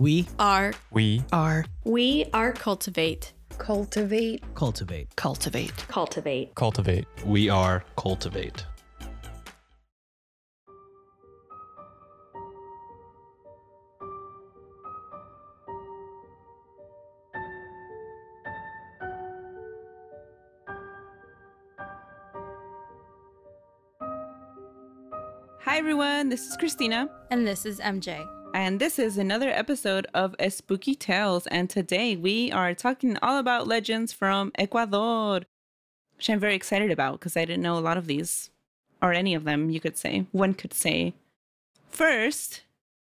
We are We are we are cultivate. Cultivate. cultivate. Cultivate. Cultivate. cultivate. We are cultivate. Hi, everyone. This is Christina, And this is MJ. And this is another episode of A Spooky Tales. And today we are talking all about legends from Ecuador, which I'm very excited about because I didn't know a lot of these, or any of them, you could say. One could say. First,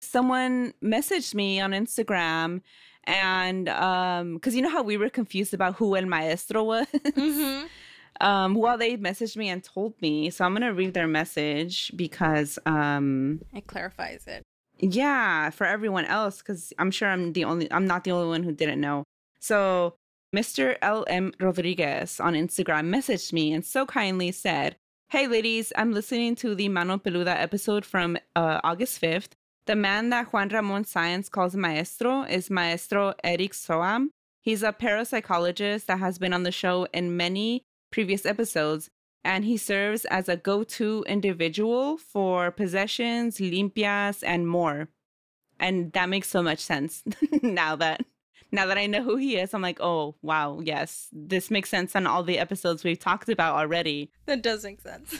someone messaged me on Instagram, and um, because you know how we were confused about who El Maestro was? Mm-hmm. um well they messaged me and told me so i'm gonna read their message because um It clarifies it. Yeah for everyone else because i'm sure i'm the only i'm not the only one who didn't know. So mr lm rodriguez on instagram messaged me and so kindly said hey ladies i'm listening to the mano peluda episode from uh, august 5th the man that juan ramon Sáenz calls maestro is maestro eric soam. He's a parapsychologist that has been on the show in many previous episodes and he serves as a go-to individual for possessions, limpias, and more. And that makes so much sense now that now that I know who he is. I'm like, oh wow, yes, this makes sense on all the episodes we've talked about already. That does make sense.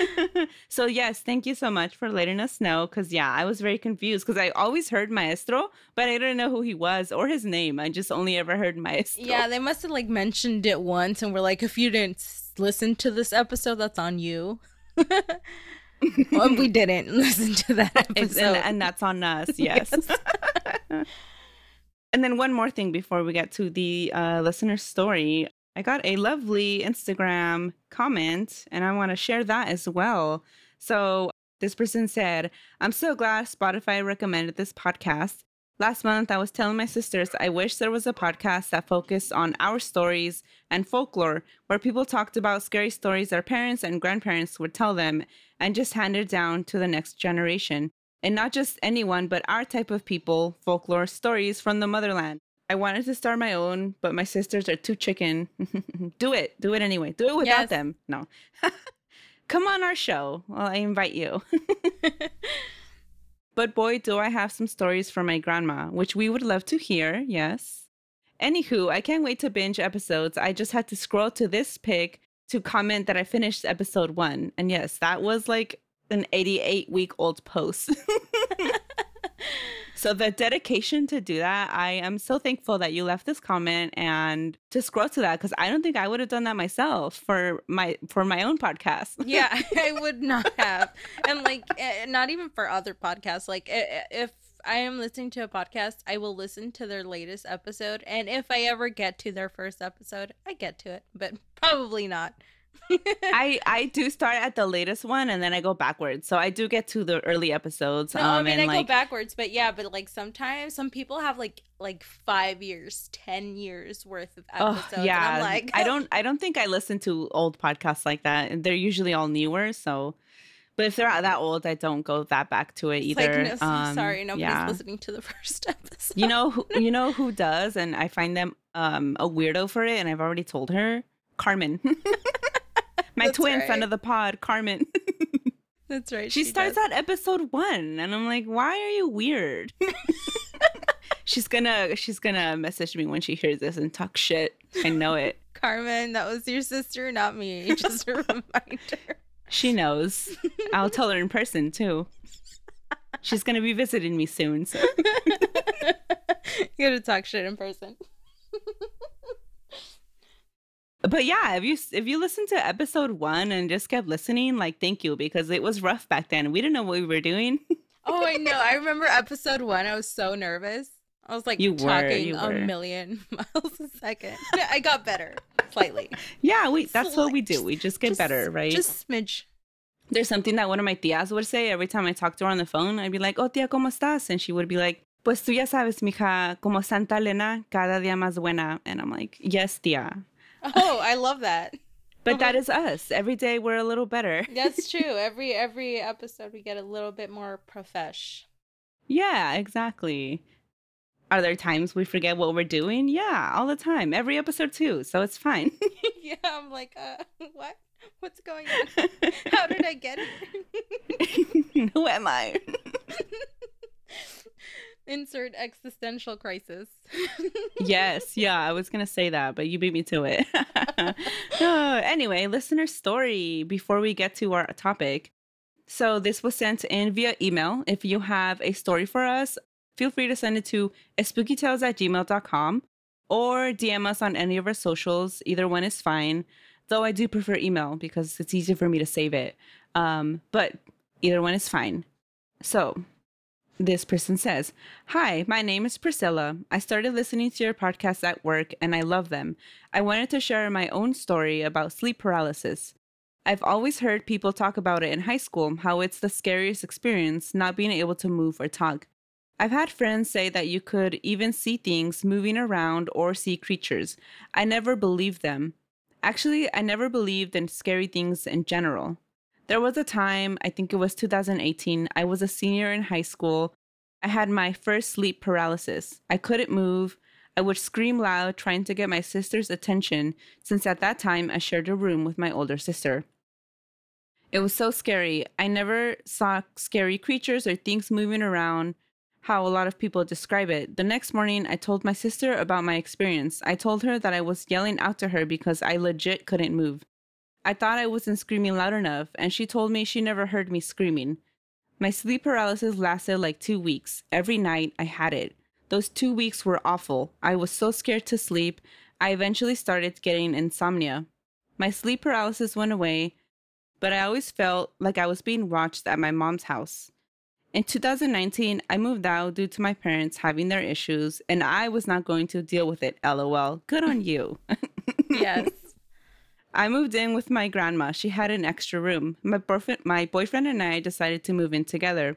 so yes, thank you so much for letting us know. Cause yeah, I was very confused because I always heard Maestro, but I didn't know who he was or his name. I just only ever heard Maestro. yeah, they must have like mentioned it once and we're like, if you didn't listen to this episode, that's on you. well, we didn't listen to that episode. and, and that's on us yes, and then one more thing before we get to the uh, listener story. I got a lovely instagram comment and i want to share that as well. So this person said i'm so glad spotify recommended this podcast Last month, I was telling my sisters I wish there was a podcast that focused on our stories and folklore, where people talked about scary stories their parents and grandparents would tell them and just handed down to the next generation. And not just anyone, but our type of people, folklore stories from the motherland. I wanted to start my own, but my sisters are too chicken. do it. Do it anyway. Do it without Yes. them. No. Come on our show. Well, I invite you. But boy, do I have some stories from my grandma, which we would love to hear. Yes. Anywho, I can't wait to binge episodes. I just had to scroll to this pic to comment that I finished episode one. And yes, that was like an 88 week old post. so the dedication to do that, I am so thankful that you left this comment and to scroll to that because I don't think I would have done that myself for my for my own podcast. yeah, I would not have. And like, eh, not even for other podcasts. Like, eh, eh, if I am listening to a podcast, I will listen to their latest episode. And if I ever get to their first episode, I get to it, but probably not. I I do start at the latest one and then I go backwards. So I do get to the early episodes. No, I um, mean and I like go backwards, but yeah, but like sometimes some people have like like five years, ten years worth of oh, episodes. yeah, and I'm like, I don't I don't think I listen to old podcasts like that. And they're usually all newer. So, but if they're not that old, I don't go that back to it either. Like, no, Um, sorry, nobody's yeah. listening to the first episode. You know who you know who does, and I find them um a weirdo for it, and I've already told her Carmen. My That's twin right. friend of the pod, Carmen. That's right. she, starts does. at episode one and i'm like why are you weird she's gonna she's gonna message me when she hears this and talk shit i know it Carmen, that was your sister, not me. Just a reminder. she knows i'll tell her in person too she's gonna be visiting me soon so you gotta talk shit in person. But yeah if you if you listen to episode one and just kept listening like thank you because it was rough back then we didn't know what we were doing Oh, I know. I remember episode one. I was so nervous. I was like You were, talking you a were. million miles a second. I got better slightly. yeah we that's what we do we just get Just- better right Just smidge. There's something that one of my tías would say every time I talked to her on the phone. I'd be like, oh, tía, ¿cómo estás? And she would be like, pues tú ya sabes, mija, como Santa Elena, cada día más buena. And I'm like, yes, tía. Oh, I love that. But that is us. Every day we're a little better. That's true. Every every episode we get a little bit more profesh. Yeah, exactly. Are there times we forget what we're doing? Yeah, all the time. Every episode too. So it's fine. yeah, I'm like, uh, what? What's going on? How did I get here? Who am I? Insert existential crisis. yes, yeah, I was gonna say that, but you beat me to it. oh, anyway, listener story before we get to our topic. So this was sent in via email. If you have a story for us, feel free to send it to spookytales at gmail.com or DM us on any of our socials. Either one is fine, though I do prefer email because it's easier for me to save it. Um, but either one is fine. So this person says, Hi, my name is Priscilla. I started listening to your podcasts at work and I love them. I wanted to share my own story about sleep paralysis. I've always heard people talk about it in high school, how it's the scariest experience, not being able to move or talk. I've had friends say that you could even see things moving around or see creatures. I never believed them. Actually, I never believed in scary things in general. There was a time, I think it was 2018, I was a senior in high school. I had my first sleep paralysis. I couldn't move. I would scream loud trying to get my sister's attention, since at that time I shared a room with my older sister. It was so scary. I never saw scary creatures or things moving around, how a lot of people describe it. The next morning, I told my sister about my experience. I told her that I was yelling out to her because I legit couldn't move. I thought I wasn't screaming loud enough, and she told me she never heard me screaming. My sleep paralysis lasted like two weeks. Every night I had it. Those two weeks were awful. I was so scared to sleep, I eventually started getting insomnia. My sleep paralysis went away, but I always felt like I was being watched at my mom's house. In 2019, I moved out due to my parents having their issues, and I was not going to deal with it. LOL. Good on you. yes. I moved in with my grandma. She had an extra room. My boyfriend, my boyfriend and I decided to move in together.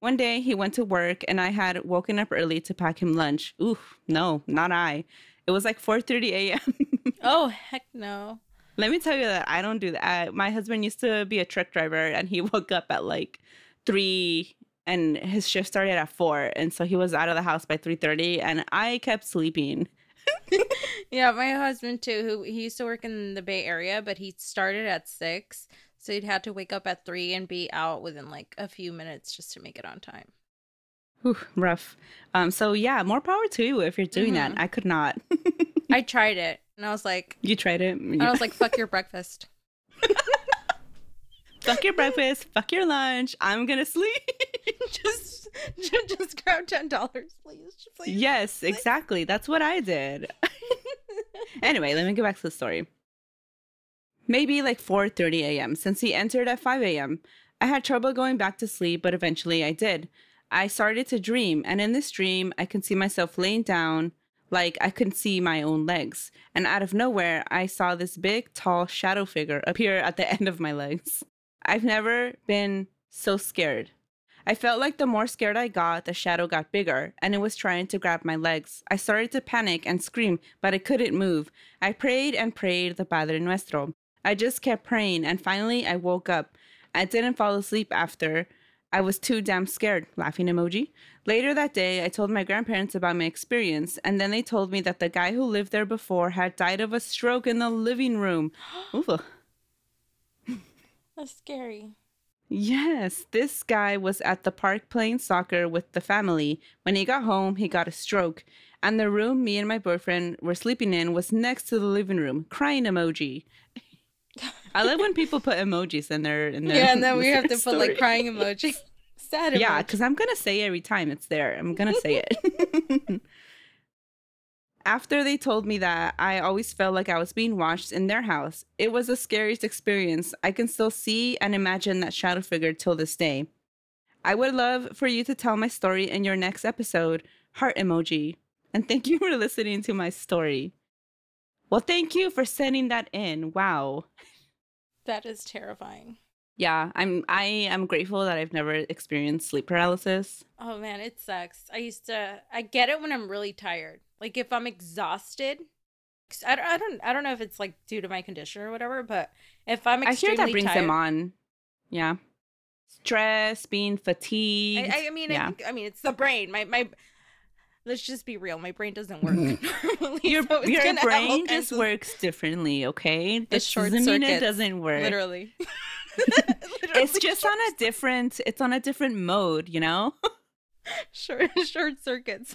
One day he went to work and I had woken up early to pack him lunch. Ooh, no, not I. It was like 4:30 a.m. oh, heck no. Let me tell you that I don't do that. My husband used to be a truck driver and he woke up at like 3 and his shift started at 4 and so he was out of the house by 3:30 and I kept sleeping yeah, my husband too, who he used to work in the Bay Area, but he started at six. So he'd had to wake up at three and be out within like a few minutes just to make it on time. Ooh, rough. Um, so yeah, more power to you if you're doing mm-hmm. that. I could not. I tried it and I was like You tried it? I was like, fuck your breakfast. fuck your breakfast, fuck your lunch. I'm gonna sleep. just, just, just grab ten dollars, please. please. Yes, please. exactly. That's what I did. anyway, let me go back to the story. Maybe like 4:30 a.m. Since he entered at 5 a.m., I had trouble going back to sleep, but eventually I did. I started to dream, and in this dream, I can see myself laying down, like I couldn't see my own legs. And out of nowhere, I saw this big, tall shadow figure appear at the end of my legs. I've never been so scared. I felt like the more scared I got, the shadow got bigger, and it was trying to grab my legs. I started to panic and scream, but I couldn't move. I prayed and prayed the Padre Nuestro. I just kept praying, and finally I woke up. I didn't fall asleep after. I was too damn scared. Laughing emoji. Later that day, I told my grandparents about my experience, and then they told me that the guy who lived there before had died of a stroke in the living room. Ooh. That's scary. Yes, this guy was at the park playing soccer with the family. When he got home, he got a stroke. And the room me and my boyfriend were sleeping in was next to the living room. Crying emoji. I love when people put emojis in their in their Yeah, and then we have to story. put like crying emoji. Sad emoji. Yeah, because I'm gonna say every time it's there. I'm gonna say it. After they told me that, I always felt like I was being watched in their house. It was the scariest experience. I can still see and imagine that shadow figure till this day. I would love for you to tell my story in your next episode. Heart emoji. And thank you for listening to my story. Well, thank you for sending that in. Wow. That is terrifying. Yeah, I'm I am grateful that I've never experienced sleep paralysis. Oh man, it sucks. I used to I get it when I'm really tired. Like if I'm exhausted, I don't, I don't I don't know if it's like due to my condition or whatever, but if I'm extremely I hear that brings tired, them on. Yeah. Stress, being fatigued. I, I mean, yeah. I, I mean, it's the brain. My my let's just be real. My brain doesn't work. normally, Your, so your gonna have all brain just works differently, okay? That short doesn't it doesn't work. Literally. It's just on a different it's on a different mode, you know? short short circuits.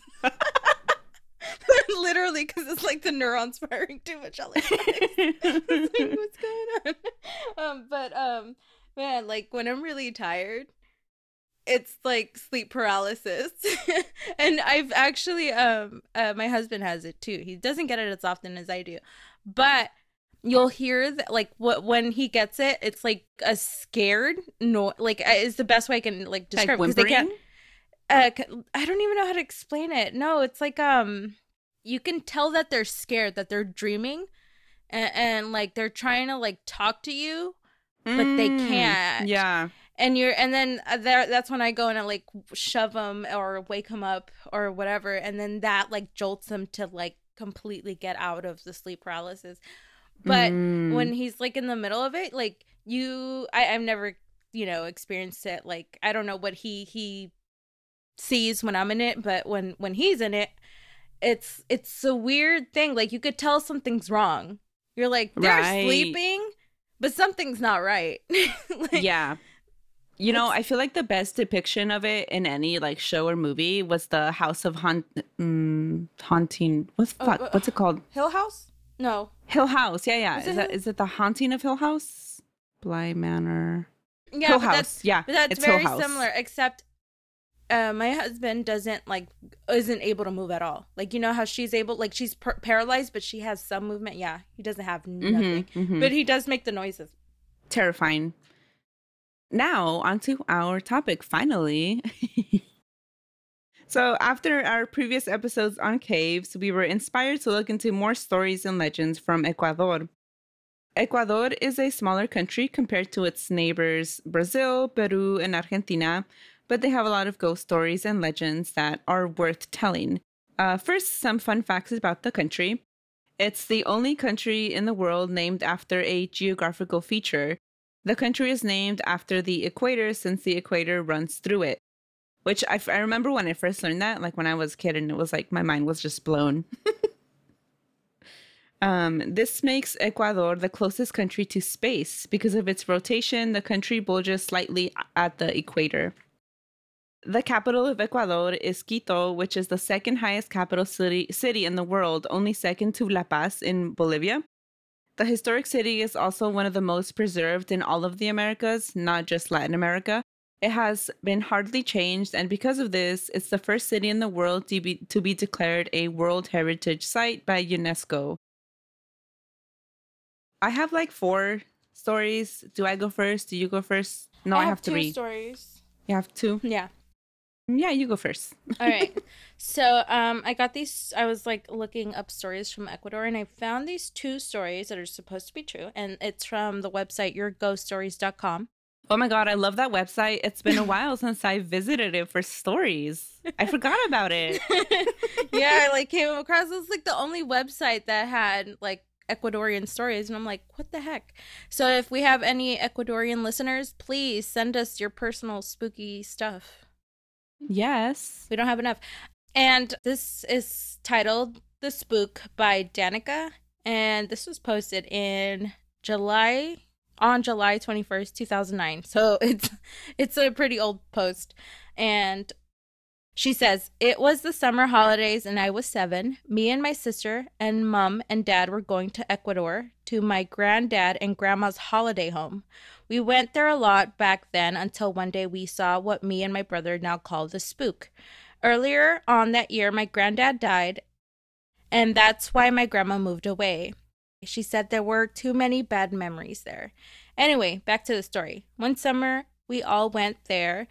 Literally, because it's like the neurons firing too much electronics. It's like, what's going on? Um, but um, man, like when I'm really tired, it's like sleep paralysis, and I've actually um, uh, my husband has it too. He doesn't get it as often as I do, but you'll hear that like what when he gets it, it's like a scared no, like uh, is the best way I can like like describe because they can't uh i don't even know how to explain it no it's like um you can tell that they're scared that they're dreaming and, and like they're trying to like talk to you but they Mm, can't. Yeah. and you're and then uh, there that's when i go and I, like shove them or wake them up or whatever and then that like jolts them to like completely get out of the sleep paralysis but Mm. when he's like in the middle of it like you I, i've never you know experienced it like i don't know what he he sees when i'm in it but when when he's in it it's it's a weird thing like you could tell something's wrong you're like they're Right. sleeping but something's not right Like, yeah. You know, I feel like the best depiction of it in any like show or movie was the House of Haunt, mm, haunting. What's Oh, fuck? uh, What's it called? hill house no Hill House. Yeah, yeah. Is Is, it that it the haunting of Hill House? Bly Manor. yeah Hill House. that's yeah, but that's very similar except uh, my husband doesn't like isn't able to move at all like you know how she's able like she's par- paralyzed but she has some movement yeah he doesn't have nothing Mhm, mhm. but he does make the noises terrifying. Now, onto our topic, finally. so, after our previous episodes on caves, we were inspired to look into more stories and legends from Ecuador. Ecuador is a smaller country compared to its neighbors Brazil, Peru, and Argentina, but they have a lot of ghost stories and legends that are worth telling. Uh, first, some fun facts about the country. It's the only country in the world named after a geographical feature. The country is named after the equator since the equator runs through it. Which I, I remember when I first learned that, like when I was a kid, and it was like my mind was just blown. um, this makes Ecuador the closest country to space because of its rotation. The country bulges slightly at the equator. The capital of Ecuador is Quito, which is the second highest capital city, city in the world, only second to La Paz in Bolivia. The historic city is also one of the most preserved in all of the Americas, not just Latin America. It has been hardly changed, and because of this, it's the first city in the world to be, to be declared a World Heritage Site by UNESCO. I have like four stories. Do I go first? Do you go first? No, I, have, two three. stories You have two? yeah Yeah, you go first. all right so um i got these i was like looking up stories from ecuador and i found these two stories that are supposed to be true and it's from the website yourghoststories.com Oh my god, I love that website. It's been a while since I visited it for stories. I forgot about it. yeah, I like came across it was like the only website that had like Ecuadorian stories, and I'm like, what the heck? So if we have any Ecuadorian listeners, please send us your personal spooky stuff. Yes. We don't have enough. And this is titled The Spook by Danica. And this was posted in July on July 21st, 2009. So it's it's a pretty old post. And she says, It was the summer holidays and I was seven. Me and my sister and mom and dad were going to Ecuador to my granddad and grandma's holiday home. We went there a lot back then until one day we saw what me and my brother now call the spook. Earlier on that year, my granddad died, and that's why my grandma moved away. She said there were too many bad memories there. Anyway, back to the story. One summer, we all went there.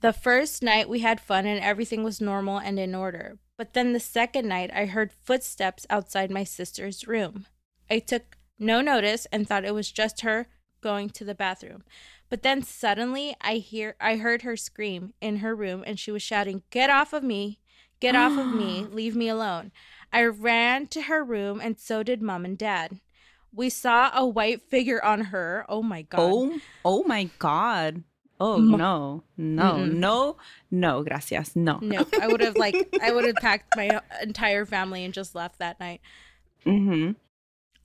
The first night, we had fun and everything was normal and in order. But then the second night, I heard footsteps outside my sister's room. I took no notice and thought it was just her going to the bathroom. But then suddenly I hear I heard her scream in her room and she was shouting, "Get off of me. Get off of me. Leave me alone." I ran to her room and so did mom and dad. We saw a white figure on her. Oh my god. Oh, oh my god. Oh no, no, Mm-mm. no, no, gracias, no. No, I would have like I would have packed my entire family and just left that night. Mm-hmm.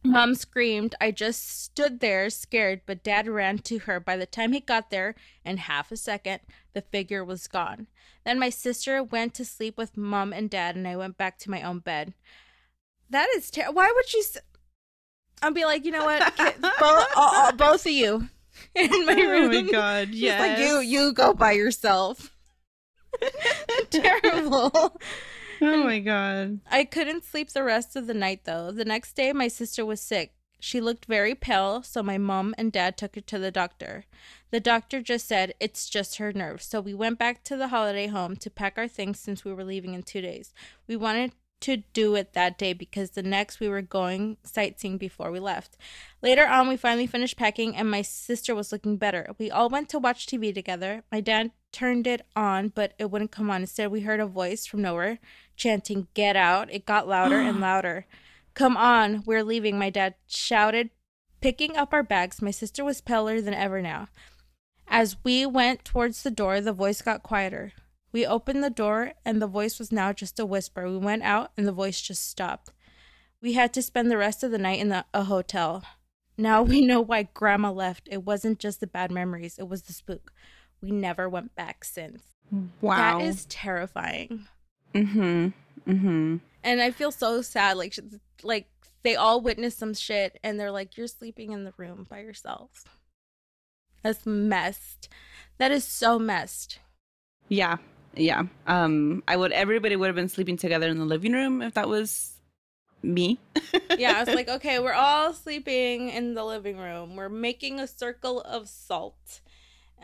Mom screamed. I just stood there scared, but dad ran to her. By the time he got there, in half a second, the figure was gone. Then my sister went to sleep with mom and dad, and I went back to my own bed. That is terrible. Why would you? S- I'll be like, you know what? Both, uh, uh, both of you in my room. Oh my god, yes. like you, you go by yourself. terrible. Oh my god. I couldn't sleep the rest of the night though. The next day, my sister was sick. She looked very pale, so my mom and dad took her to the doctor. The doctor just said it's just her nerves. So we went back to the holiday home to pack our things since we were leaving in two days. We wanted to do it that day because the next we were going sightseeing before we left. Later on, we finally finished packing and my sister was looking better. We all went to watch TV together. My dad turned it on, but it wouldn't come on. Instead, we heard a voice from nowhere chanting, Get out. It got louder and louder. Come on, we're leaving, my dad shouted, picking up our bags. My sister was paler than ever now. As we went towards the door, the voice got quieter. We opened the door, and the voice was now just a whisper. We went out, and the voice just stopped. We had to spend the rest of the night in the, a hotel. Now we know why Grandma left. It wasn't just the bad memories, it was the spook. We never went back since. Wow. That is terrifying. Mm-hmm. Mm-hmm. And I feel so sad. Like, like they all witnessed some shit, and they're like, "You're sleeping in the room by yourself." That's messed. That is so messed. Yeah. Yeah. Um, I would everybody would have been sleeping together in the living room if that was me. Yeah, I was like, okay, we're all sleeping in the living room. We're making a circle of salt,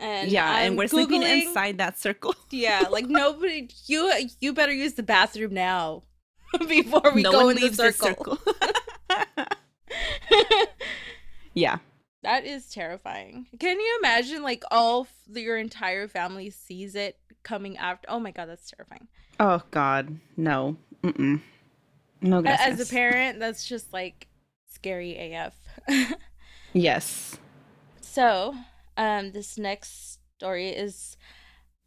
and yeah, I'm and we're sleeping inside that circle. Yeah, like nobody. You you better use the bathroom now before we no go in the circle. circle. yeah. That is terrifying. Can you imagine like all f- your entire family sees it coming after? Oh my god, that's terrifying. Oh God, no. Mm-mm. No. A- As a parent, that's just like scary AF. Yes. so, um, this next story is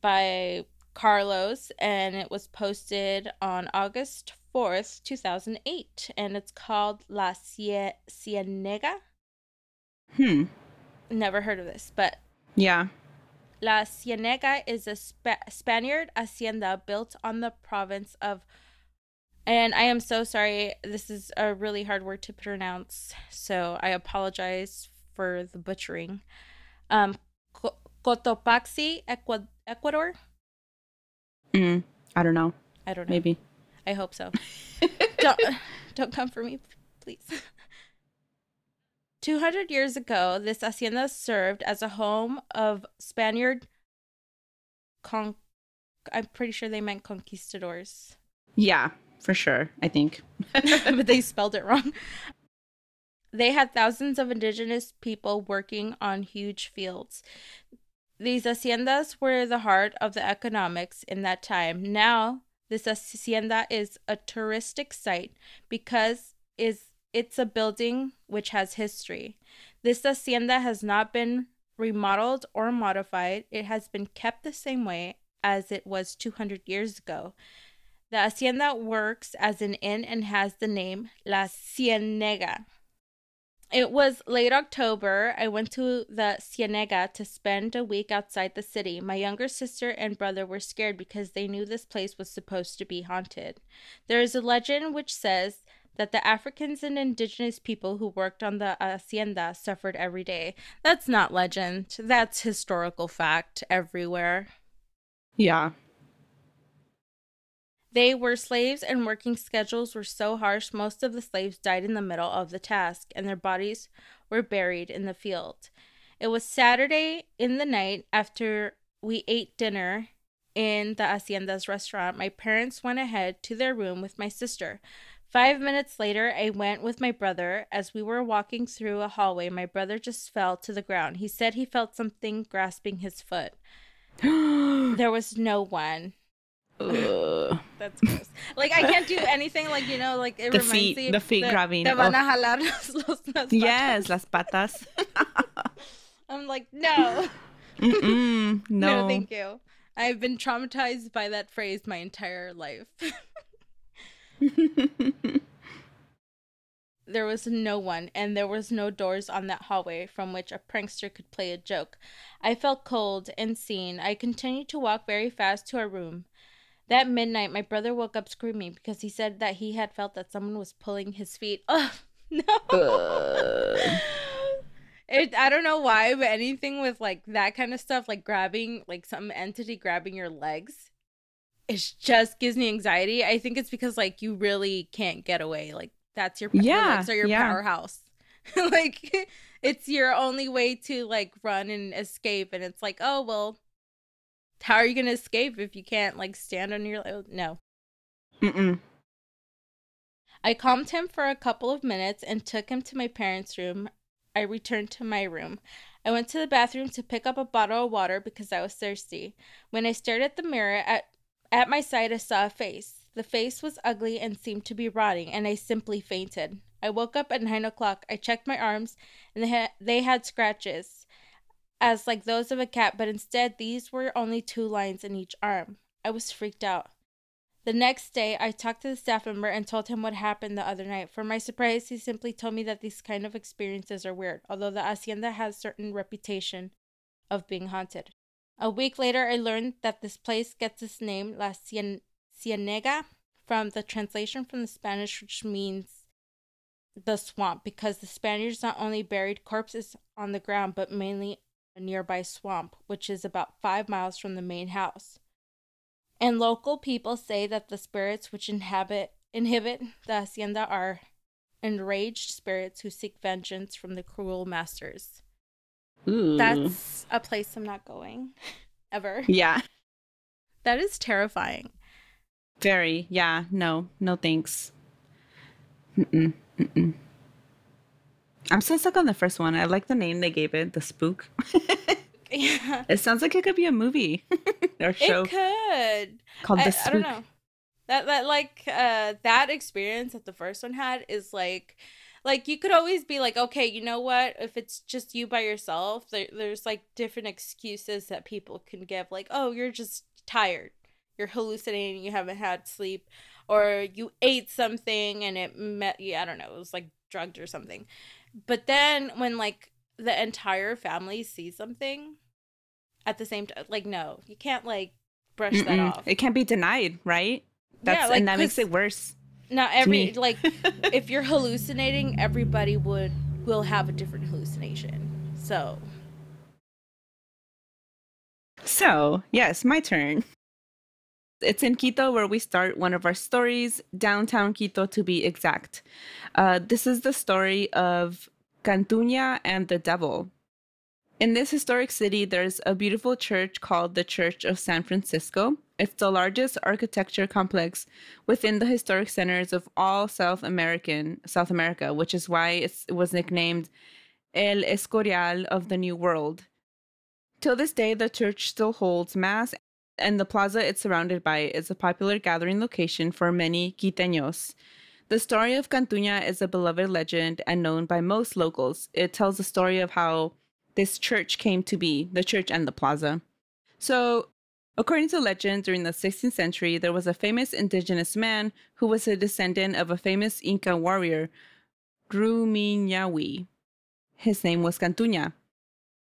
by Carlos, and it was posted on August fourth, two thousand eight, and it's called La Cie- Cienega. Hmm. Never heard of this, but Yeah. La Cienega is a Spa- Spaniard hacienda built on the province of. And I am so sorry. This is a really hard word to pronounce, so I apologize for the butchering. Um, Cotopaxi, Ecuador. Mm. I don't know. I don't know. Maybe. I hope so. don't don't come for me, please. 200 years ago, this hacienda served as a home of Spaniard con I'm pretty sure they meant conquistadors, Yeah, for sure. I think. but they spelled it wrong. They had thousands of indigenous people working on huge fields. These haciendas were the heart of the economics in that time. Now, this hacienda is a touristic site because is it's a building which has history. This hacienda has not been remodeled or modified. It has been kept the same way as it was 200 years ago. The hacienda works as an inn and has the name La Cienega. It was late October. I went to the Cienega to spend a week outside the city. My younger sister and brother were scared because they knew this place was supposed to be haunted. There is a legend which says that the Africans and indigenous people who worked on the hacienda suffered every day. That's not legend, that's historical fact everywhere. Yeah. They were slaves, and working schedules were so harsh, most of the slaves died in the middle of the task, and their bodies were buried in the field. It was Saturday in the night after we ate dinner in the Hacienda's restaurant. My parents went ahead to their room with my sister. Five minutes later, I went with my brother. As we were walking through a hallway, my brother just fell to the ground. He said he felt something grasping his foot. There was no one. Ugh. That's gross. Like I can't do anything. Like you know, like it The reminds feet- me the feet grabbing. Te van oh. a Oh. jalar los, los- las yes, las patas. I'm like no. No, no. thank you. I've been traumatized by that phrase my entire life. there was no one, and there was no doors on that hallway from which a prankster could play a joke. I felt cold and seen. I continued to walk very fast to our room. That midnight, my brother woke up screaming because he said that he had felt that someone was pulling his feet. Oh, no. It, I don't know why, but anything with like that kind of stuff, like grabbing, like some entity grabbing your legs, it just gives me anxiety. I think it's because like you really can't get away. Like that's your your Yeah, legs are your yeah. powerhouse. like it's your only way to like run and escape, and it's like, oh well, how are you gonna escape if you can't like stand on your leg? No. Mm-mm. I calmed him for a couple of minutes and took him to my parents' room. I returned to my room. I went to the bathroom to pick up a bottle of water because I was thirsty. When I stared at the mirror at at my side, I saw a face. The face was ugly and seemed to be rotting, and I simply fainted. I woke up at nine o'clock. I checked my arms, and they had, they had scratches, as like those of a cat, but instead these were only two lines in each arm. I was freaked out. The next day, I talked to the staff member and told him what happened the other night. For my surprise, he simply told me that these kind of experiences are weird, although the hacienda has certain reputation of being haunted. A week later, I learned that this place gets its name, La Cien- Cienega, from the translation from the Spanish, which means the swamp, because the Spaniards not only buried corpses on the ground, but mainly a nearby swamp, which is about five miles from the main house. And local people say that the spirits which inhabit inhibit the hacienda are enraged spirits who seek vengeance from the cruel masters. Ooh. That's a place I'm not going ever. yeah. That is terrifying. Very. Yeah. No. No thanks. Mm-mm. Mm-mm. I'm still stuck on the first one. I like the name they gave it, the spook. Yeah. it sounds like it could be a movie or show It could. called I, The spook. I don't know. That that like uh that experience that the first one had is like like you could always be like, okay, you know what? If it's just you by yourself, there, there's like different excuses that people can give, like, oh, you're just tired, you're hallucinating, you haven't had sleep, or you ate something and it met you. I don't know, it was like drugged or something. But then when like the entire family sees something at the same time, like, no, you can't like brush that Mm-mm. off. It can't be denied, right? Yeah, That's like, and that makes it worse. Not every like if you're hallucinating, everybody would will have a different hallucination. So So, yes, my turn. It's in Quito where we start one of our stories, downtown Quito to be exact. Uh, this is the story of Cantuña and the Devil. In this historic city, there's a beautiful church called the Church of San Francisco. It's the largest architecture complex within the historic centers of all South American South America, which is why it was nicknamed El Escorial of the New World. Till this day, the church still holds mass, and the plaza it's surrounded by is a popular gathering location for many Quiteños. The story of Cantuña is a beloved legend and known by most locals. It tells the story of how this church came to be, the church and the plaza. So, according to legend, during the 16th century, there was a famous indigenous man who was a descendant of a famous Inca warrior, Rumiñahui. His name was Cantuña.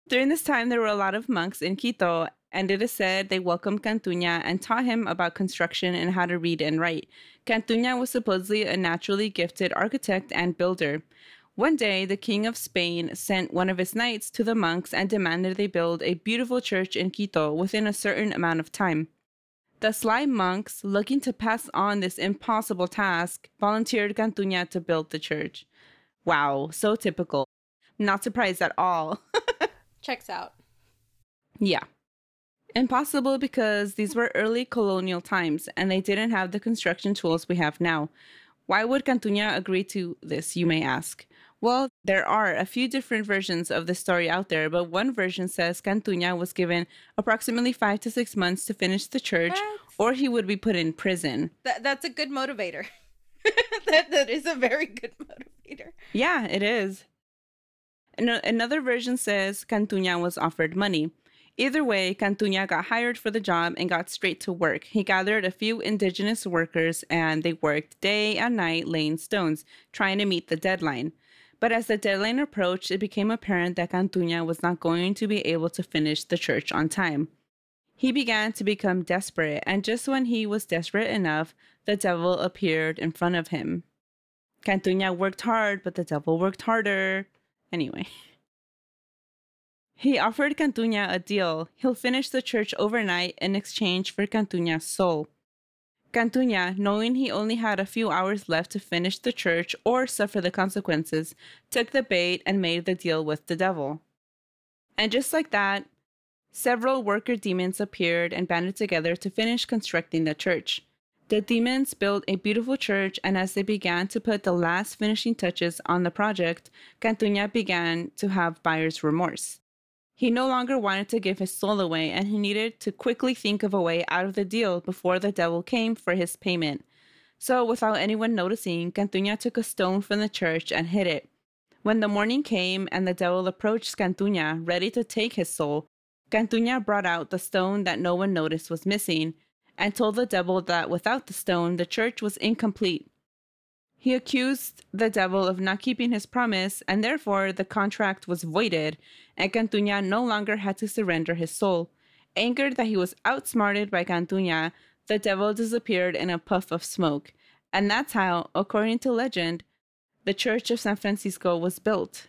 During this time, there were a lot of monks in Quito, and it is said they welcomed Cantuña and taught him about construction and how to read and write. Cantuña was supposedly a naturally gifted architect and builder. One day, the king of Spain sent one of his knights to the monks and demanded they build a beautiful church in Quito within a certain amount of time. The sly monks, looking to pass on this impossible task, volunteered Cantuña to build the church. Wow, so typical. Not surprised at all. checks out. Yeah. Impossible because these were early colonial times and they didn't have the construction tools we have now. Why would Cantuña agree to this, you may ask? Well, there are a few different versions of the story out there, but one version says Cantuña was given approximately five to six months to finish the church, or he would be put in prison. That that's a good motivator. that that is a very good motivator. Yeah, it is. Ano- Another version says Cantuña was offered money. Either way, Cantuña got hired for the job and got straight to work. He gathered a few indigenous workers and they worked day and night laying stones, trying to meet the deadline. But as the deadline approached, it became apparent that Cantuña was not going to be able to finish the church on time. He began to become desperate, and just when he was desperate enough, the devil appeared in front of him. Cantuña worked hard, but the devil worked harder. Anyway. He offered Cantuña a deal. He'll finish the church overnight in exchange for Cantuña's soul. Cantuña, knowing he only had a few hours left to finish the church or suffer the consequences, took the bait and made the deal with the devil. And just like that, several worker demons appeared and banded together to finish constructing the church. The demons built a beautiful church, and as they began to put the last finishing touches on the project, Cantuña began to have buyer's remorse. He no longer wanted to give his soul away, and he needed to quickly think of a way out of the deal before the devil came for his payment. So, without anyone noticing, Cantuña took a stone from the church and hid it. When the morning came and the devil approached Cantuña, ready to take his soul, Cantuña brought out the stone that no one noticed was missing and told the devil that without the stone, the church was incomplete. He accused the devil of not keeping his promise, and therefore the contract was voided, and Cantuña no longer had to surrender his soul. Angered that he was outsmarted by Cantuña, the devil disappeared in a puff of smoke. And that's how, according to legend, the Church of San Francisco was built.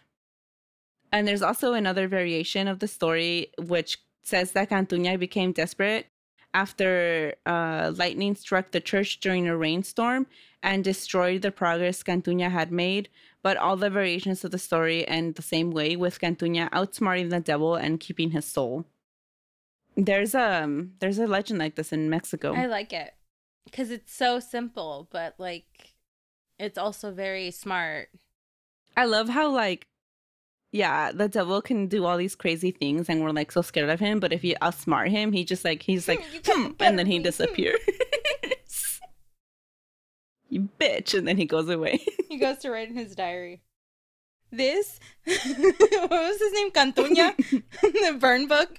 And there's also another variation of the story which says that Cantuña became desperate after uh, lightning struck the church during a rainstorm and destroyed the progress Cantuña had made. But all the variations of the story end the same way, with Cantuña outsmarting the devil and keeping his soul. There's a um, there's a legend like this in Mexico. I like it because it's so simple, but like it's also very smart. I love how like yeah, the devil can do all these crazy things, and we're like so scared of him. But if you outsmart him, he just like he's like, hmm, and then he disappears. you bitch, and then he goes away. he goes to write in his diary. This, what was his name? Cantuña, the burn book.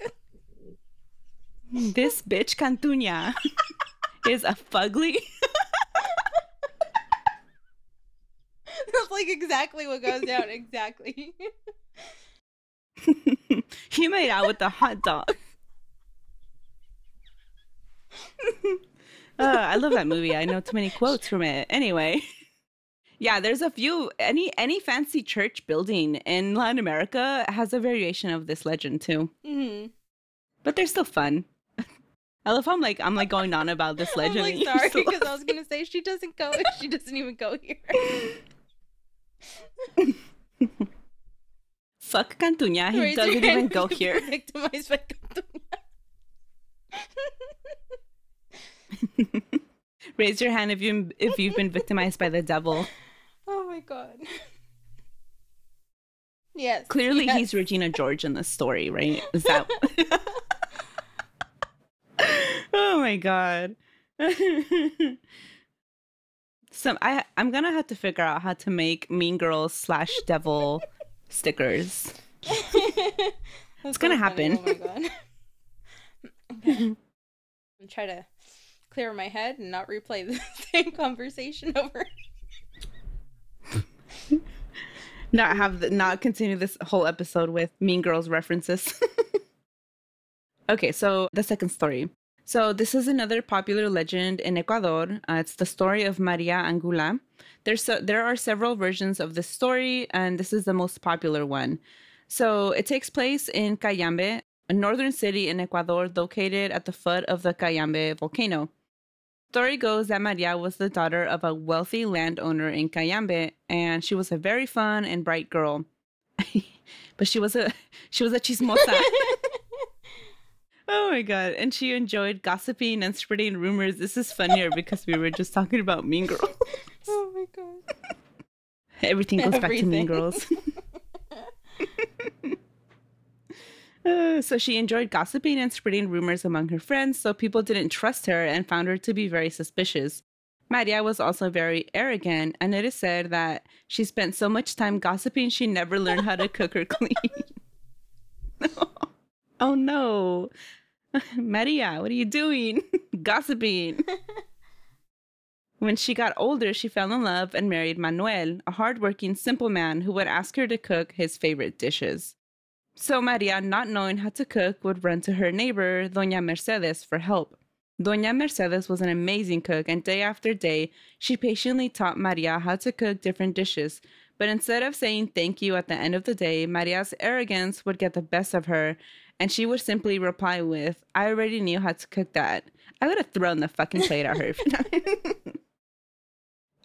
This bitch Cantuña is a fugly. That's like exactly what goes down. Exactly. He made out with the hot dog. uh, I love that movie. I know too many quotes from it. Anyway, yeah, there's a few. Any any fancy church building in Latin America has a variation of this legend too. Mm-hmm. But they're still fun. I love how I'm like I'm like going on about this legend. I'm like sorry because I was gonna say she doesn't go. She doesn't even go here. Fuck Cantuña. He Raise doesn't even go here. Victimized by Cantuña. Raise your hand if you if you've been victimized by the devil. Oh my god. Yes. Clearly, yes. he's Regina George in this story, right? Is that? oh my god. Some I I'm gonna have to figure out how to make Mean Girls slash Devil stickers. it's gonna happen. Oh my god. okay. I'm try to clear my head and not replay the same conversation over. not have the, not continue this whole episode with Mean Girls references. okay, so the second story. So this is another popular legend in Ecuador. Uh, it's the story of Maria Angula. There's there are several versions of this story, and this is the most popular one. So it takes place in Cayambe, a northern city in Ecuador located at the foot of the Cayambe volcano. Story goes that Maria was the daughter of a wealthy landowner in Cayambe, and she was a very fun and bright girl. but she was a she was a chismosa. Oh my god. And she enjoyed gossiping and spreading rumors. This is funnier because we were just talking about Mean Girls. Oh my god. Everything goes Everything. back to Mean Girls. uh, so she enjoyed gossiping and spreading rumors among her friends, so people didn't trust her and found her to be very suspicious. Maria was also very arrogant, and it is said that she spent so much time gossiping she never learned how to cook or clean. Oh no. Maria, what are you doing? Gossiping. when she got older, she fell in love and married Manuel, a hardworking, simple man who would ask her to cook his favorite dishes. So Maria, not knowing how to cook, would run to her neighbor, Doña Mercedes, for help. Doña Mercedes was an amazing cook, and day after day, she patiently taught Maria how to cook different dishes. But instead of saying thank you at the end of the day, Maria's arrogance would get the best of her, and she would simply reply with, I already knew how to cook that. I would have thrown the fucking plate at her.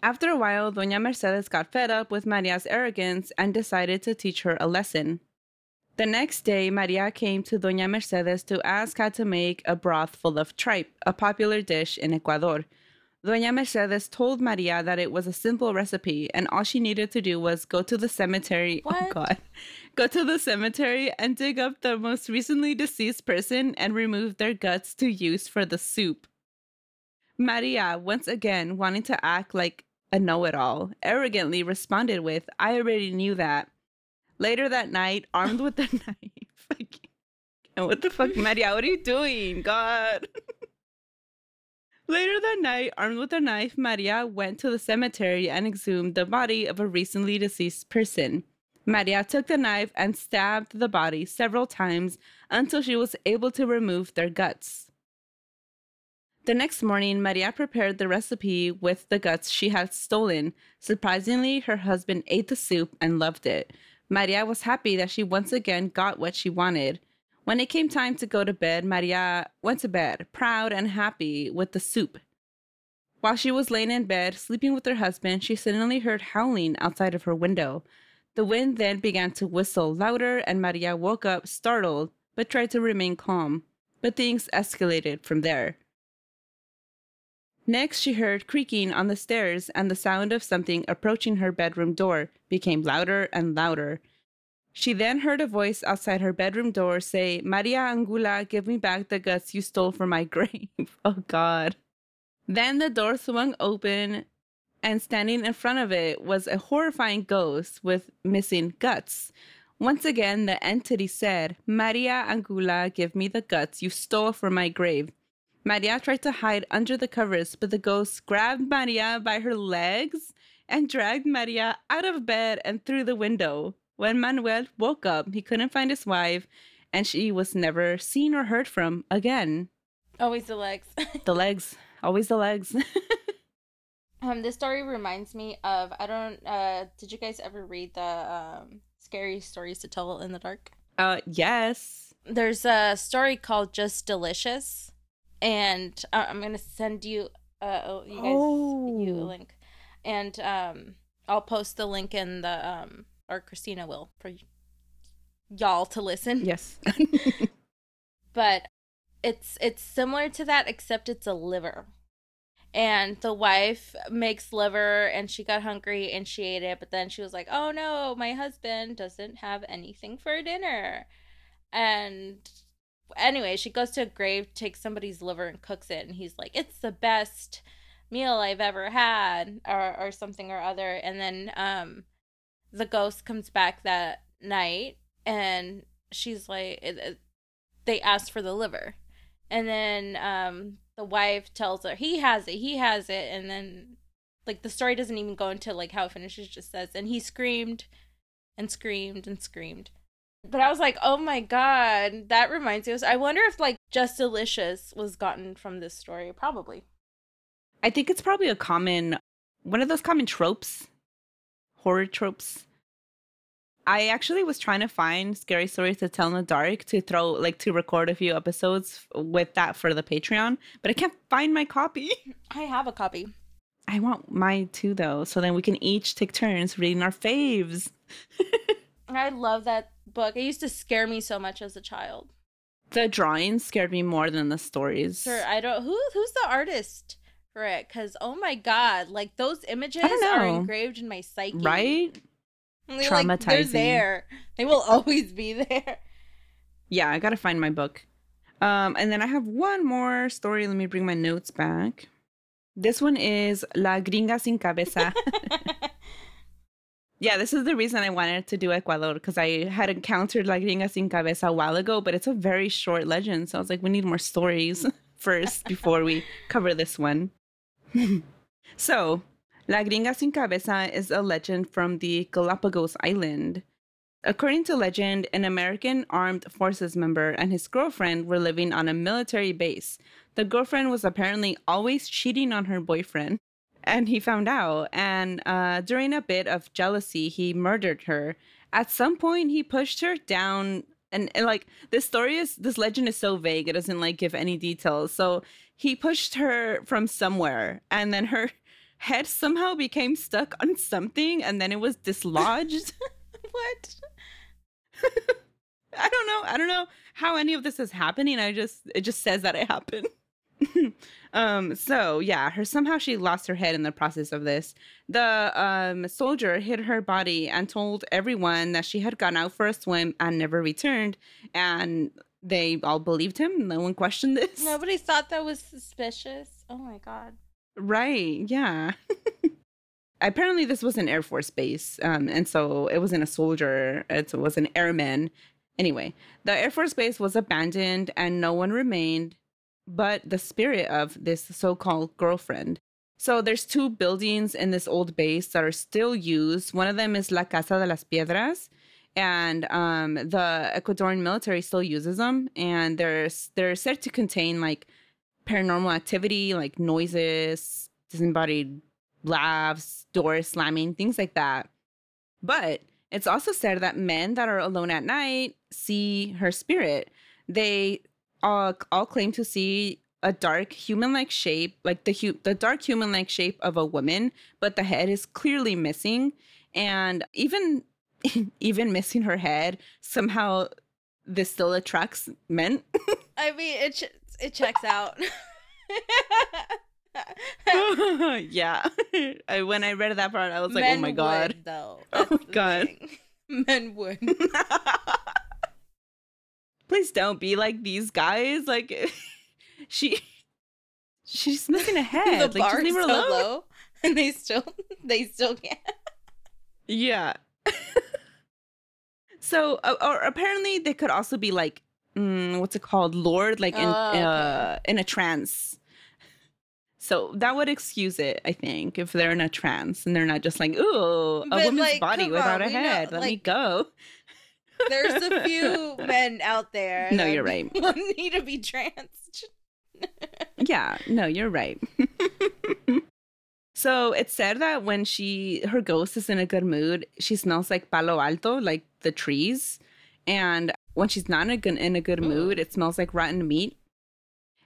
After a while, Doña Mercedes got fed up with Maria's arrogance and decided to teach her a lesson. The next day, Maria came to Doña Mercedes to ask how to make a broth full of tripe, a popular dish in Ecuador. Doña Mercedes told Maria that it was a simple recipe and all she needed to do was go to the cemetery. Oh What? god. Go to the cemetery and dig up the most recently deceased person and remove their guts to use for the soup. Maria, once again wanting to act like a know it all, arrogantly responded with, I already knew that. Later that night, armed with a knife. and what the fuck, Maria, what are you doing? God. Later that night, armed with a knife, Maria went to the cemetery and exhumed the body of a recently deceased person. Maria took the knife and stabbed the body several times until she was able to remove their guts. The next morning, Maria prepared the recipe with the guts she had stolen. Surprisingly, her husband ate the soup and loved it. Maria was happy that she once again got what she wanted. When it came time to go to bed, Maria went to bed, proud and happy with the soup. While she was laying in bed, sleeping with her husband, she suddenly heard howling outside of her window. The wind then began to whistle louder, and Maria woke up startled, but tried to remain calm. But things escalated from there. Next, she heard creaking on the stairs, and the sound of something approaching her bedroom door became louder and louder. She then heard a voice outside her bedroom door say, Maria Angula, give me back the guts you stole from my grave. oh, God. Then the door swung open, and standing in front of it was a horrifying ghost with missing guts. Once again, the entity said, Maria Angula, give me the guts you stole from my grave. Maria tried to hide under the covers, but the ghost grabbed Maria by her legs and dragged Maria out of bed and through the window. When Manuel woke up, he couldn't find his wife, and she was never seen or heard from again. Always the legs. The legs, always the legs. um, this story reminds me of I don't. Uh, did you guys ever read the um scary stories to tell in the dark? uh, yes. There's a story called Just Delicious, and uh, I'm gonna send you. Uh, oh, you guys, you a Oh. link, and um, I'll post the link in the um, or Christina will for y- y'all to listen. Yes. but it's it's similar to that except it's a liver and the wife makes liver and she got hungry and she ate it but then she was like oh no my husband doesn't have anything for dinner and anyway she goes to a grave takes somebody's liver and cooks it and he's like it's the best meal i've ever had or or something or other and then um the ghost comes back that night and she's like it, it- they asked for the liver. And then um the wife tells her he has it he has it. And then like the story doesn't even go into like how it finishes just says and he screamed and screamed and screamed. But i was like oh my god that reminds me i wonder if like just delicious was gotten from this story probably. I think it's probably a common, one of those common tropes, horror tropes. I actually was trying to find scary stories to tell in the dark to throw, like, to record a few episodes with that for the Patreon, but I can't find my copy. i have a copy I want mine too, though, so then we can each take turns reading our faves. i love that book it used to scare me so much as a child The drawings scared me more than the stories. Sure, I don't. Who who's the artist for it? Because oh my god, like those images are engraved in my psyche. Right? And they're, Like, they're there. They will always be there. Yeah, I gotta find my book. Um, and then I have one more story. Let me bring my notes back. This one is La Gringa Sin Cabeza. Yeah, this is the reason I wanted to do Ecuador because I had encountered La Gringa Sin Cabeza a while ago, but it's a very short legend. So I was like, we need more stories first before we cover this one. so, La Gringa Sin Cabeza is a legend from the Galapagos Island. According to legend, an American armed forces member and his girlfriend were living on a military base. The girlfriend was apparently always cheating on her boyfriend, and he found out. And uh, during a bit of jealousy, he murdered her. At some point, he pushed her down. And, and like this story is, this legend is so vague, it doesn't like give any details. So he pushed her from somewhere, and then her head somehow became stuck on something, and then it was dislodged. what? I don't know. I don't know how any of this is happening. I just it just says that it happened. um so yeah, her somehow she lost her head in the process of this. The um soldier hid her body and told everyone that she had gone out for a swim and never returned and they all believed him. No one questioned this. Nobody thought that was suspicious. Oh my god. Right. Yeah. Apparently, this was an Air Force base. Um, and so it wasn't a soldier, it was an airman. Anyway, the Air Force base was abandoned and no one remained but the spirit of this so called girlfriend. So there's two buildings in this old base that are still used. One of them is La Casa de las Piedras, and um, the Ecuadorian military still uses them, and they're they're said to contain like paranormal activity, like noises, disembodied laughs, doors slamming, things like that. But it's also said that men that are alone at night see her spirit. They all, all claim to see a dark human-like shape, like the hu- the dark human-like shape of a woman, but the head is clearly missing, and even even missing her head somehow this still attracts men. I mean, it ch- it checks out. yeah. I, when I read that part, I was like, oh Men oh my god. would, though. Oh That's the God. thing. Men would. Please don't be like these guys. Like she she's missing a head. the like just bar leave her so alone. low, and they still they still can't. Yeah. So uh, or apparently they could also be like mm, what's it called? Lord like in Oh, okay. uh in a trance. So that would excuse it, I think, if they're in a trance and they're not just like, ooh, a But, woman's like, body without on, a we know, head. Let me go. There's a few men out there. No, you're right. Need to be tranced. Yeah, no, you're right. so it's said that when she her ghost is in a good mood, she smells like palo alto, like the trees, and when she's not in a good, in a good mood, it smells like rotten meat.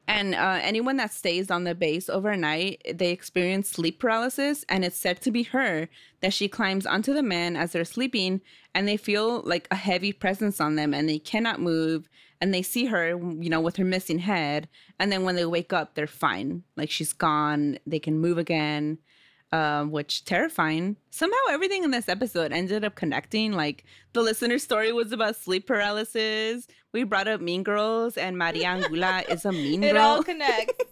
And uh, anyone that stays on the base overnight, they experience sleep paralysis, and it's said to be her that she climbs onto the men as they're sleeping, and they feel like a heavy presence on them, and they cannot move, and they see her, you know, with her missing head, and then when they wake up, they're fine, like she's gone, they can move again, um, which terrifying. Somehow everything in this episode ended up connecting. Like the listener story was about sleep paralysis. We brought up Mean Girls, and Maria Angula is a mean It girl all connects.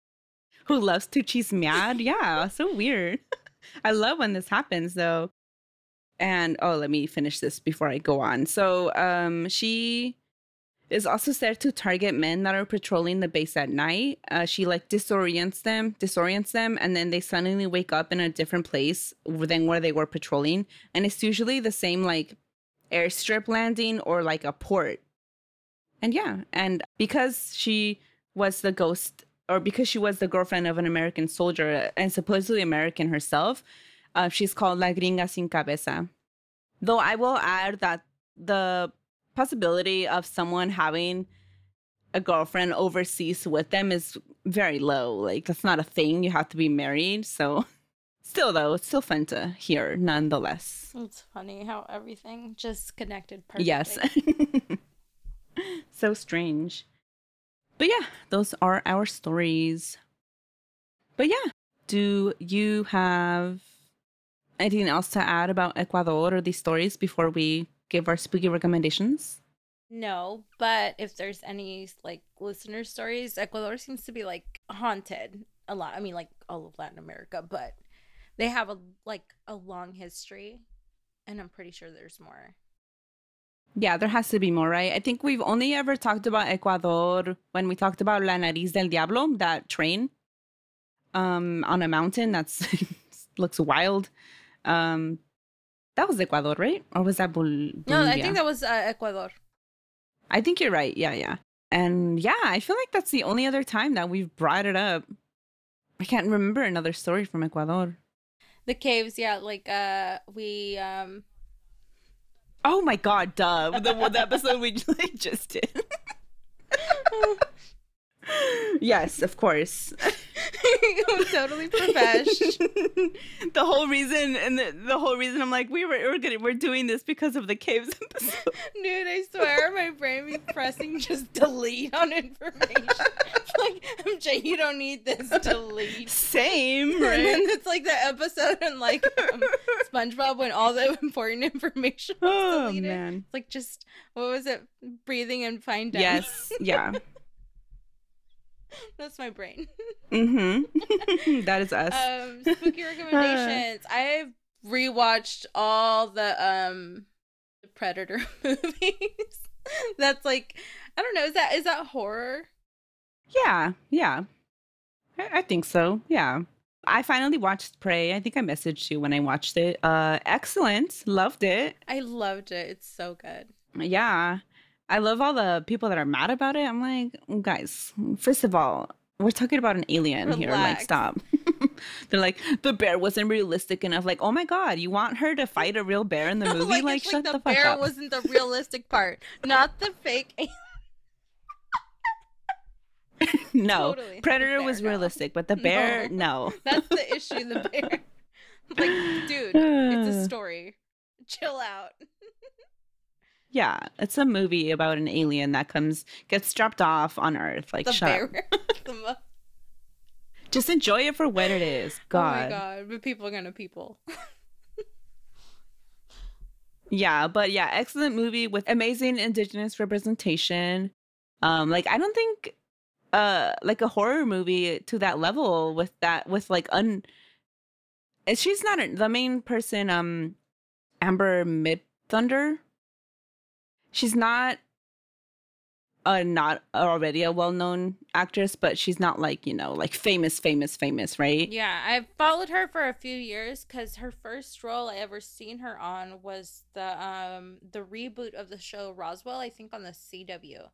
who loves to chismear. Yeah, so weird. I love when this happens though. And oh, let me finish this before I go on. So, um, she is also said to target men that are patrolling the base at night. Uh, she like disorients them, disorients them, and then they suddenly wake up in a different place than where they were patrolling. And it's usually the same like airstrip landing or like a port. And yeah, and because she was the ghost or because she was the girlfriend of an American soldier and supposedly American herself, uh, she's called La Gringa Sin Cabeza. Though I will add that the possibility of someone having a girlfriend overseas with them is very low. Like, that's not a thing. You have to be married. So, still, though, it's still fun to hear nonetheless. It's funny how everything just connected perfectly. Yes. so strange. But yeah, those are our stories. But yeah, do you have anything else to add about Ecuador or these stories before we give our spooky recommendations? No, but if there's any like listener stories, Ecuador seems to be like haunted a lot. I mean, like all of Latin America, but they have a like a long history and I'm pretty sure there's more. Yeah, there has to be more, right? I think we've only ever talked about Ecuador when we talked about La Nariz del Diablo, that train um on a mountain that's looks wild. Um that was Ecuador, right? Or was that Bol- Bolivia? No, I think that was uh, Ecuador. I think you're right. Yeah, yeah. And yeah, I feel like that's the only other time that we've brought it up. I can't remember another story from Ecuador. The caves, yeah, like uh we um Oh my god, duh. The, the episode we like, just did. yes, of course. I'm totally profesh. the whole reason and the, the whole reason I'm like we were we're gonna we're doing this because of the caves episode. Dude, I swear my brain be pressing just delete on information. like MJ, you don't need this. Delete. Same, And then it's like the episode and like um, SpongeBob when all the important information was oh man. It's like just what was it? Breathing and find down. Yes, yeah. That's my brain. Mm-hmm. that is us. um spooky recommendations i've rewatched all the um the predator movies that's like i don't know is that is that horror Yeah, yeah. I, I think so. Yeah. I finally watched Prey. I think I messaged you when I watched it. Uh excellent. Loved it. i loved it it's so good Yeah. I love all the people that are mad about it. I'm like, guys, first of all, we're talking about an alien here. Like, stop. They're like, the bear wasn't realistic enough. Like, oh my god, you want her to fight a real bear in the movie? like, like, shut like the, the, fuck bear up. wasn't the realistic part not the fake no, Totally. Predator was no. realistic, but the bear, no. that's the issue the bear like dude it's a story chill out Yeah, it's a movie about an alien that comes gets dropped off on Earth. Like, the shut bear up. the Just enjoy it for what it is. God. Oh my god but people are gonna people Yeah, but yeah, excellent movie with amazing indigenous representation. Um, like I don't think uh like a horror movie to that level with that with like un and she's not a, the main person um Amber Mid Thunder. She's not a not already a well-known actress, but she's not like, you know, like famous famous famous, right? Yeah, I've followed her for a few years because her first role I ever seen her on was the um the reboot of the show Roswell, I think on the CW.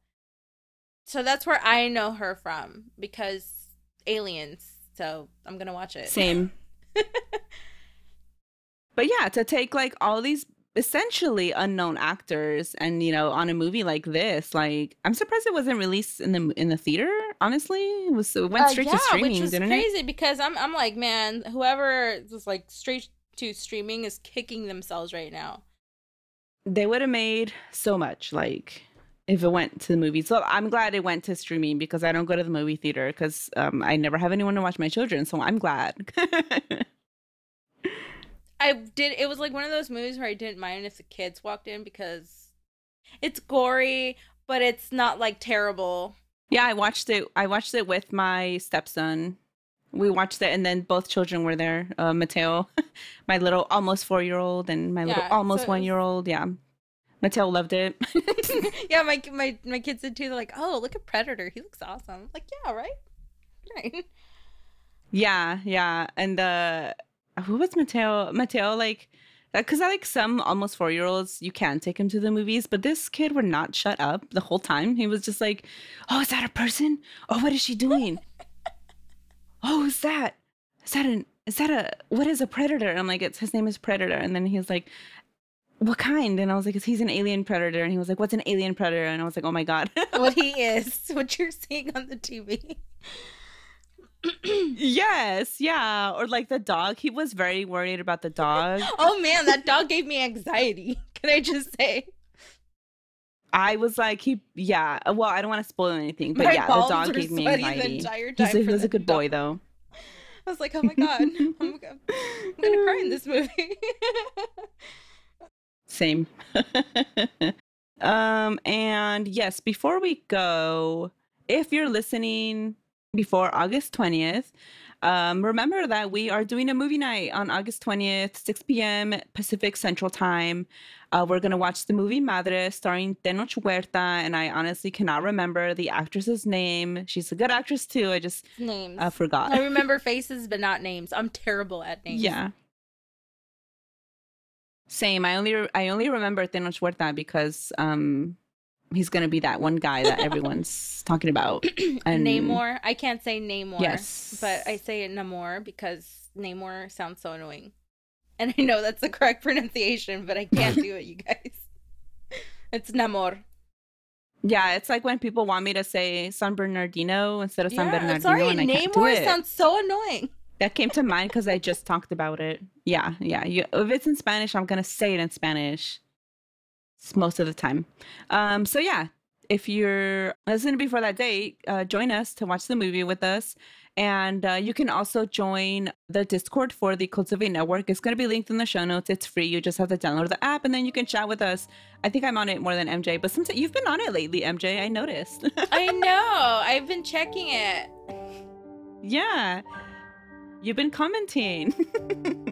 So that's where I know her from because aliens. So I'm gonna watch it. Same. but yeah, to take like all these essentially unknown actors and you know on a movie like this, like I'm surprised it wasn't released in the in the theater. Honestly, it was it went Uh, straight yeah, to streaming, which was didn't it? crazy because I'm I'm like, man, whoever was like straight to streaming is kicking themselves right now. They would have made so much like if it went to the movies. So I'm glad it went to streaming because I don't go to the movie theater because um, I never have anyone to watch my children. So I'm glad. I did. It was like one of those movies where I didn't mind if the kids walked in because it's gory, but it's not like terrible. Yeah, I watched it. I watched it with my stepson. We watched it, and then both children were there. Uh, Mateo, my little almost four year old, and my little almost so one year old. Yeah, Mateo loved it. yeah, my my my kids did too. They're like, "Oh, look at Predator. He looks awesome." I'm like, yeah, right, right. yeah, yeah, and uh, who was Mateo? Mateo, like, uh, because I like some almost four year olds, you can take him to the movies, but this kid would not shut up the whole time. He was just like, "Oh, is that a person? Oh, what is she doing? oh, is that? Is that an? Is that a? What is a predator?" And I'm like, "It's his name is Predator," and then he's like. What kind? And I was like, he's an alien predator. And he was like, what's an alien predator? And I was like, oh my God. what he is, what you're seeing on the TV. yes, yeah. Or like the dog. He was very worried about the dog. oh man, that dog gave me anxiety. Can I just say? I was like, he, yeah. Well, I don't want to spoil anything, but My yeah, the dog gave me the anxiety. entire He's time a, he was a the good boy, though. I was like, oh my god, I'm gonna, I'm gonna cry in this movie. Same. um, and yes, before we go, if you're listening before August 20th, Um, remember that we are doing a movie night on August 20th, 6 p.m. Pacific Central Time. Uh, we're going to watch the movie Madre starring Tenoch Huerta, and I honestly cannot remember the actress's name. She's a good actress too. I just Names. uh, forgot. I remember faces, but not names. I'm terrible at names. Yeah. Same. I only I only remember Tenoch Huerta because um he's gonna be that one guy that everyone's talking about. And Namor. I can't say Namor. Yes. But I say it Namor because Namor sounds so annoying. And I know that's the correct pronunciation, but I can't do it, you guys. It's Namor. Yeah, it's like when people want me to say San Bernardino instead of San Yeah, Bernardino, sorry, and I can't do Namor sounds so annoying. that came to mind because I just talked about it. Yeah, yeah. You, if it's in Spanish, I'm gonna say it in Spanish. Most of the time. Um, so yeah, if you're listening before that date, uh, join us to watch the movie with us. And uh, you can also join the Discord for the Cultivate Network. It's going to be linked in the show notes. It's free. You just have to download the app and then you can chat with us. I think I'm on it more than MJ, but sometimes you've been on it lately, MJ. I noticed. I know. I've been checking it. Yeah. You've been commenting.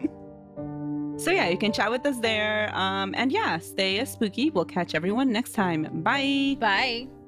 so yeah, you can chat with us there. Um, and yeah, stay spooky. We'll catch everyone next time. Bye. Bye.